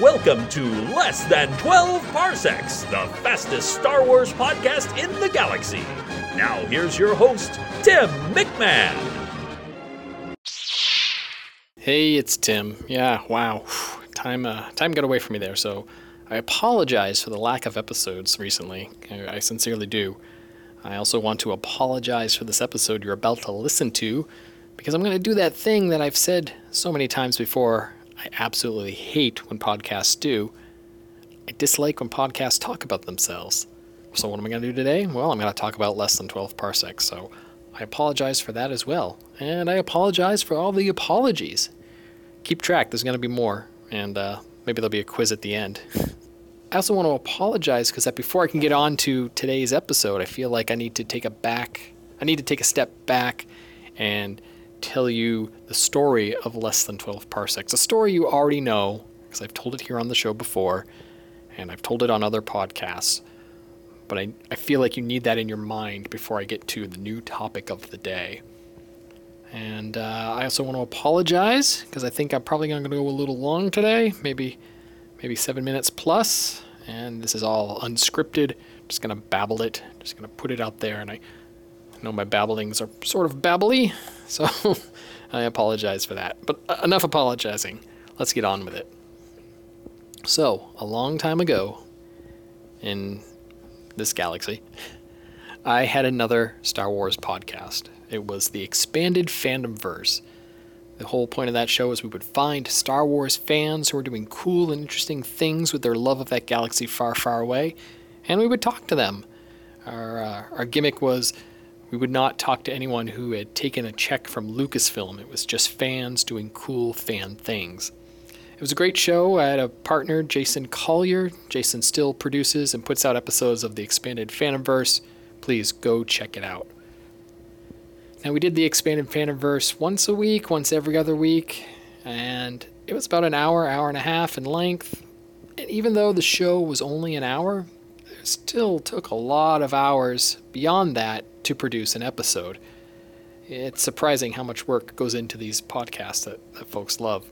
Welcome to Less Than 12 Parsecs, the fastest Star Wars podcast in the galaxy. Now, here's your host, Tim McMahon. Hey, it's Tim. Yeah, wow. Time uh, time got away from me there, so I apologize for the lack of episodes recently. I, I sincerely do. I also want to apologize for this episode you're about to listen to because I'm going to do that thing that I've said so many times before I absolutely hate when podcasts do. I dislike when podcasts talk about themselves. So, what am I going to do today? Well, I'm going to talk about less than 12 parsecs, so I apologize for that as well. And I apologize for all the apologies. Keep track, there's going to be more, and uh, maybe there'll be a quiz at the end. I also want to apologize because that before I can get on to today's episode, I feel like I need to take a back. I need to take a step back and tell you the story of less than 12 parsecs. A story you already know because I've told it here on the show before and I've told it on other podcasts. But I, I feel like you need that in your mind before I get to the new topic of the day. And uh, I also want to apologize because I think I'm probably going to go a little long today, maybe maybe seven minutes plus. And this is all unscripted. Just gonna babble it. Just gonna put it out there. And I know my babblings are sort of babbly, so I apologize for that. But uh, enough apologizing. Let's get on with it. So, a long time ago in this galaxy, I had another Star Wars podcast. It was the Expanded Fandomverse. The whole point of that show is we would find Star Wars fans who are doing cool and interesting things with their love of that galaxy far, far away, and we would talk to them. Our, uh, our gimmick was we would not talk to anyone who had taken a check from Lucasfilm. It was just fans doing cool fan things. It was a great show. I had a partner, Jason Collier. Jason still produces and puts out episodes of the expanded Fandomverse. Please go check it out. Now, we did the expanded Fandomverse once a week, once every other week, and it was about an hour, hour and a half in length. And even though the show was only an hour, it still took a lot of hours beyond that to produce an episode. It's surprising how much work goes into these podcasts that, that folks love.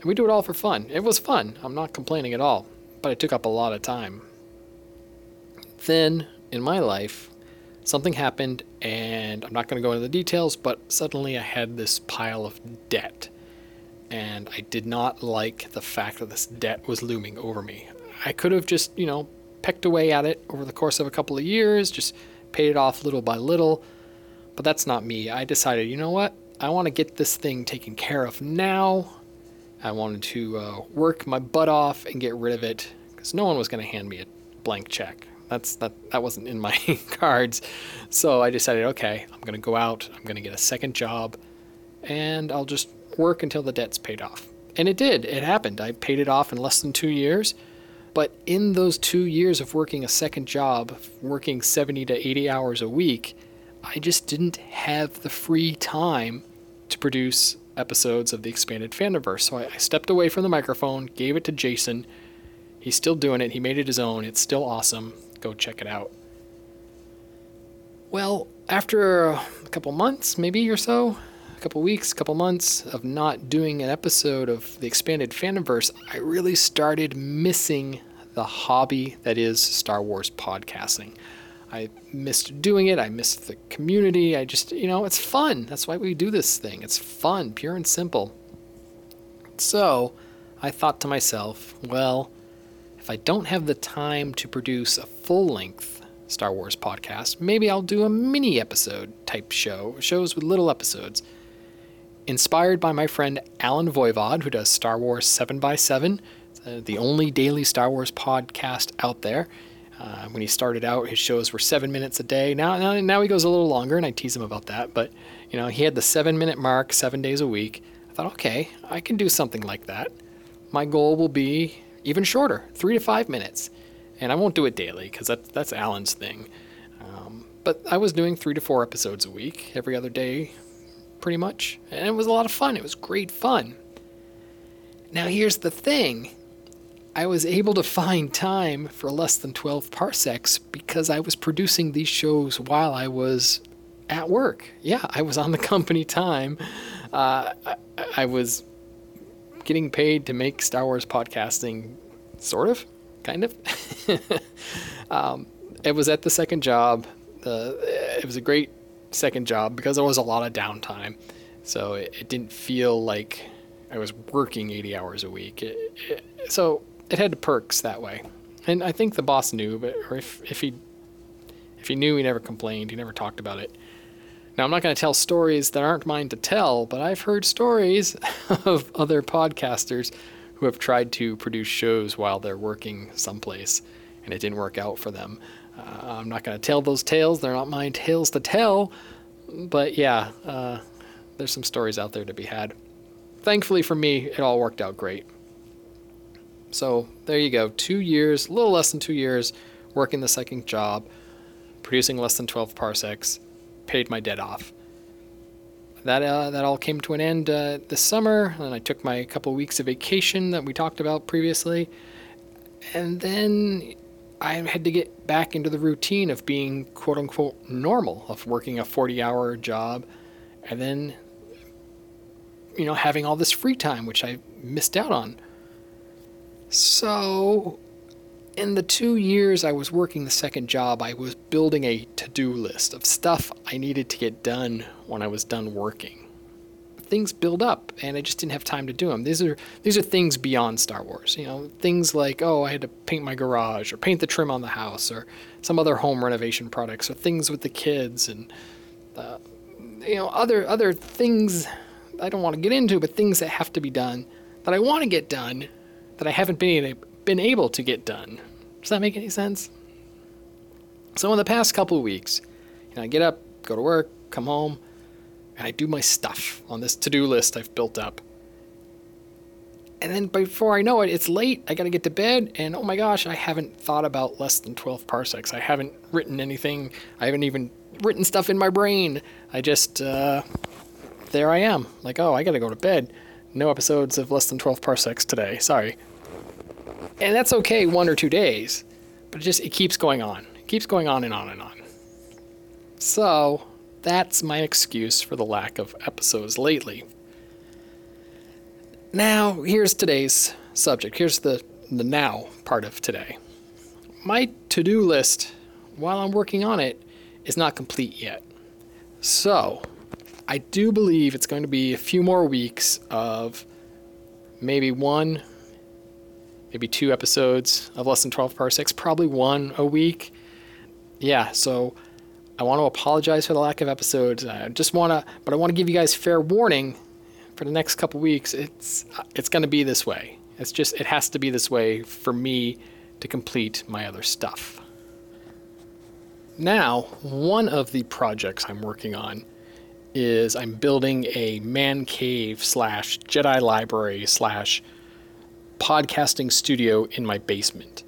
And we do it all for fun. It was fun. I'm not complaining at all, but it took up a lot of time. Then, in my life, something happened, and I'm not going to go into the details, but suddenly I had this pile of debt. And I did not like the fact that this debt was looming over me. I could have just, you know, pecked away at it over the course of a couple of years, just paid it off little by little. But that's not me. I decided, you know what? I want to get this thing taken care of now. I wanted to uh, work my butt off and get rid of it because no one was going to hand me a blank check. That's that that wasn't in my cards. So I decided, okay, I'm going to go out. I'm going to get a second job, and I'll just work until the debt's paid off. And it did. It happened. I paid it off in less than two years. But in those two years of working a second job, working 70 to 80 hours a week, I just didn't have the free time to produce episodes of the expanded fandomverse. So I, I stepped away from the microphone, gave it to Jason. He's still doing it. He made it his own. It's still awesome. Go check it out. Well, after a couple months, maybe or so, couple weeks, couple months of not doing an episode of the expanded fandomverse, I really started missing the hobby that is Star Wars podcasting. I missed doing it. I missed the community. I just, you know, it's fun. That's why we do this thing. It's fun, pure and simple. So I thought to myself, well, if I don't have the time to produce a full length Star Wars podcast, maybe I'll do a mini episode type show, shows with little episodes. Inspired by my friend Allen Voivod, who does Star Wars 7x7, uh, the only daily Star Wars podcast out there. Uh, when he started out, his shows were seven minutes a day. Now, now, now he goes a little longer, and I tease him about that. But you know, he had the seven-minute mark, seven days a week. I thought, okay, I can do something like that. My goal will be even shorter, three to five minutes, and I won't do it daily because that, that's Allen's thing. Um, but I was doing three to four episodes a week, every other day, pretty much, and it was a lot of fun. It was great fun. Now, here's the thing I was able to find time for less than 12 parsecs because I was producing these shows while I was at work. Yeah, I was on the company time. Uh, I, I was getting paid to make Star Wars podcasting, sort of, kind of. um, it was at the second job. Uh, it was a great second job because there was a lot of downtime. So it, it didn't feel like I was working 80 hours a week. It, it, so it had perks that way. And I think the boss knew, but or if, if he if he knew, he never complained. He never talked about it. Now, I'm not going to tell stories that aren't mine to tell, but I've heard stories of other podcasters who have tried to produce shows while they're working someplace and it didn't work out for them. Uh, I'm not going to tell those tales. They're not my tales to tell. But yeah, uh, there's some stories out there to be had. Thankfully for me, it all worked out great. So there you go. Two years, a little less than two years, working the second job, producing less than 12 parsecs, paid my debt off. That, uh, that all came to an end uh, this summer, and I took my couple weeks of vacation that we talked about previously. And then I had to get back into the routine of being quote unquote normal, of working a 40 hour job, and then, you know, having all this free time, which I missed out on. So, in the two years I was working the second job, I was building a to do list of stuff I needed to get done when I was done working things build up and I just didn't have time to do them. These are these are things beyond Star Wars. You know, things like oh, I had to paint my garage or paint the trim on the house or some other home renovation products or things with the kids and uh, you know other other things I don't want to get into, but things that have to be done that I want to get done that I haven't been been able to get done. Does that make any sense? So in the past couple of weeks, you know, I get up, go to work, come home, and I do my stuff on this to do list I've built up. And then before I know it, it's late. I got to get to bed. And oh my gosh, I haven't thought about less than 12 parsecs. I haven't written anything. I haven't even written stuff in my brain. I just, uh, there I am. Like, oh, I got to go to bed. No episodes of less than 12 parsecs today. Sorry. And that's okay one or two days. But it just, it keeps going on. It keeps going on and on and on. So, that's my excuse for the lack of episodes lately. Now, here's today's subject. Here's the, the now part of today. My to do list, while I'm working on it, is not complete yet. So, I do believe it's going to be a few more weeks of maybe one, maybe two episodes of less than 12 parsecs, probably one a week. Yeah, so I want to apologize for the lack of episodes. I just want to, but I want to give you guys fair warning for the next couple weeks. It's it's going to be this way. It's just it has to be this way for me to complete my other stuff. Now, one of the projects I'm working on is I'm building a man cave slash Jedi library slash podcasting studio in my basement.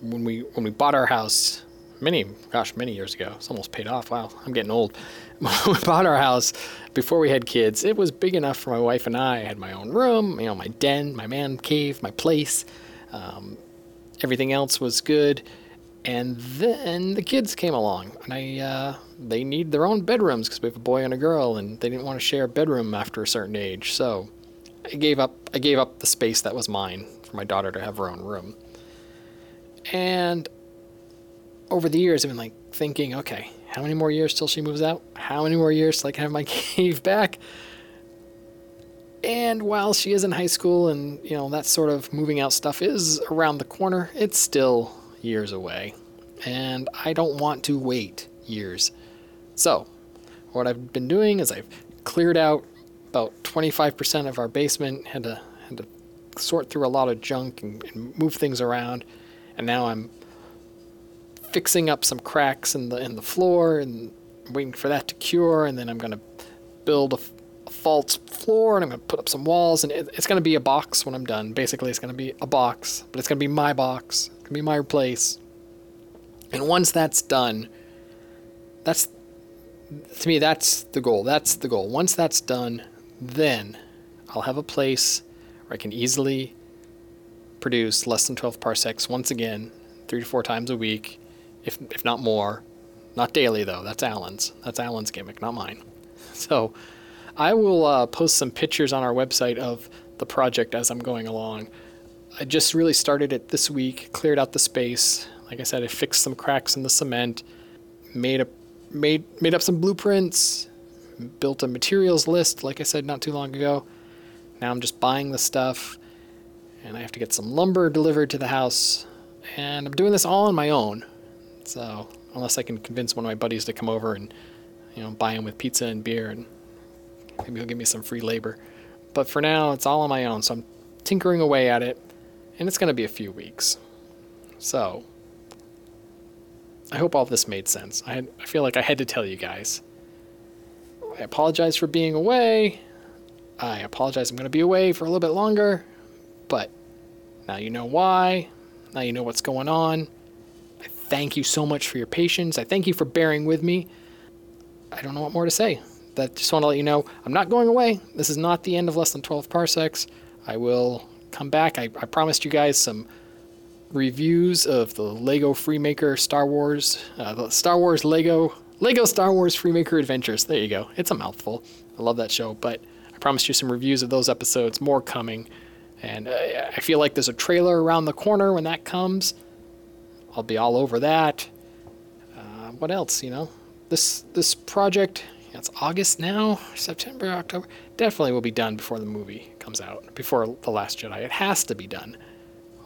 When we when we bought our house many, gosh, many years ago. It's almost paid off. Wow, I'm getting old. We bought our house before we had kids, it was big enough for my wife and I. I had my own room, you know, my den, my man cave, my place. Um, everything else was good. And then the kids came along, and I uh, they need their own bedrooms because we have a boy and a girl, and they didn't want to share a bedroom after a certain age. So I gave up. I gave up the space that was mine for my daughter to have her own room. And over the years, I've been like thinking, okay, how many more years till she moves out? How many more years till I can have my cave back? And while she is in high school and, you know, that sort of moving out stuff is around the corner, it's still years away. And I don't want to wait years. So, what I've been doing is I've cleared out about 25% of our basement, had to, had to sort through a lot of junk and, and move things around. And now I'm fixing up some cracks in the in the floor and waiting for that to cure, and then I'm gonna build a, a false floor, and I'm gonna put up some walls, and it, it's gonna be a box when I'm done. Basically, it's gonna be a box, but it's gonna be my box. It's gonna be my place. And once that's done, that's to me that's the goal. That's the goal. Once that's done, then I'll have a place where I can easily produce less than 12 parsecs once again, three to four times a week, if if not more. Not daily though. That's Allen's. That's Allen's gimmick, not mine. So, I will uh, post some pictures on our website of the project as I'm going along. I just really started it this week, cleared out the space. Like I said, I fixed some cracks in the cement, made a made made up some blueprints, built a materials list, like I said not too long ago. Now I'm just buying the stuff, and I have to get some lumber delivered to the house, and I'm doing this all on my own. So uh, unless I can convince one of my buddies to come over and you know buy him with pizza and beer, and maybe he'll give me some free labor. But for now, it's all on my own, so I'm tinkering away at it, and it's going to be a few weeks. So I hope all this made sense. I, had, I feel like I had to tell you guys. I apologize for being away. I apologize I'm going to be away for a little bit longer, but now you know why. Now you know what's going on. Thank you so much for your patience. I thank you for bearing with me. I don't know what more to say. That just want to let you know I'm not going away. This is not the end of less than 12 parsecs. I will come back. I, I promised you guys some reviews of the Lego Freemaker Star Wars, uh, the Star Wars Lego Lego Star Wars Freemaker Adventures. There you go. It's a mouthful. I love that show, but I promised you some reviews of those episodes. More coming, and uh, I feel like there's a trailer around the corner when that comes. I'll be all over that. Uh, what else? You know, this this project. It's August now, September, October. Definitely will be done before the movie comes out, before the Last Jedi. It has to be done.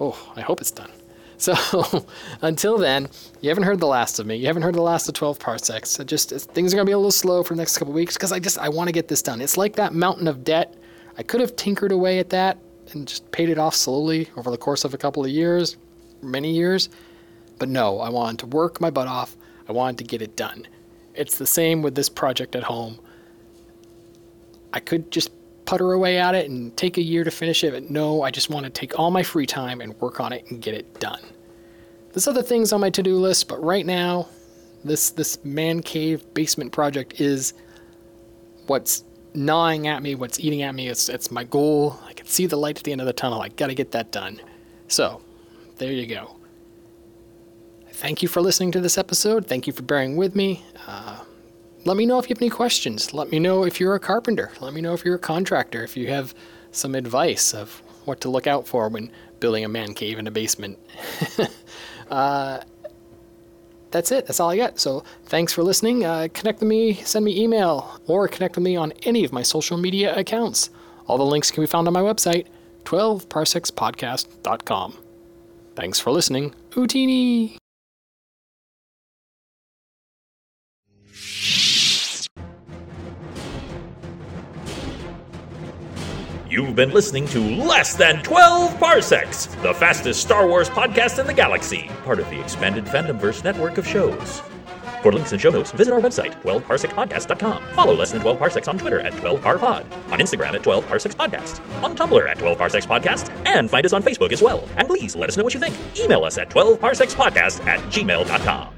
Oh, I hope it's done. So until then, you haven't heard the last of me. You haven't heard the last of 12 parsecs. It just things are gonna be a little slow for the next couple weeks because I just I want to get this done. It's like that mountain of debt. I could have tinkered away at that and just paid it off slowly over the course of a couple of years, many years. But no, I wanted to work my butt off. I wanted to get it done. It's the same with this project at home. I could just putter away at it and take a year to finish it, but no, I just want to take all my free time and work on it and get it done. There's other things on my to-do list, but right now, this this man cave basement project is what's gnawing at me, what's eating at me. It's it's my goal. I can see the light at the end of the tunnel. I got to get that done. So, there you go. Thank you for listening to this episode. Thank you for bearing with me. Uh, let me know if you have any questions. Let me know if you're a carpenter. Let me know if you're a contractor. If you have some advice of what to look out for when building a man cave in a basement. uh, that's it. That's all I got. So thanks for listening. Uh, connect with me, send me email, or connect with me on any of my social media accounts. All the links can be found on my website, 12parsecspodcast.com. Thanks for listening. Utini! You've been listening to Less Than 12 Parsecs, the fastest Star Wars podcast in the galaxy, part of the expanded Fandomverse network of shows. For links and show notes, visit our website, 12parsecpodcast.com. Follow Less Than 12 Parsecs on Twitter at 12parpod, on Instagram at 12 Parsecs Podcast, on Tumblr at 12 Parsecs Podcast, and find us on Facebook as well. And please let us know what you think. Email us at 12parsecspodcast at gmail.com.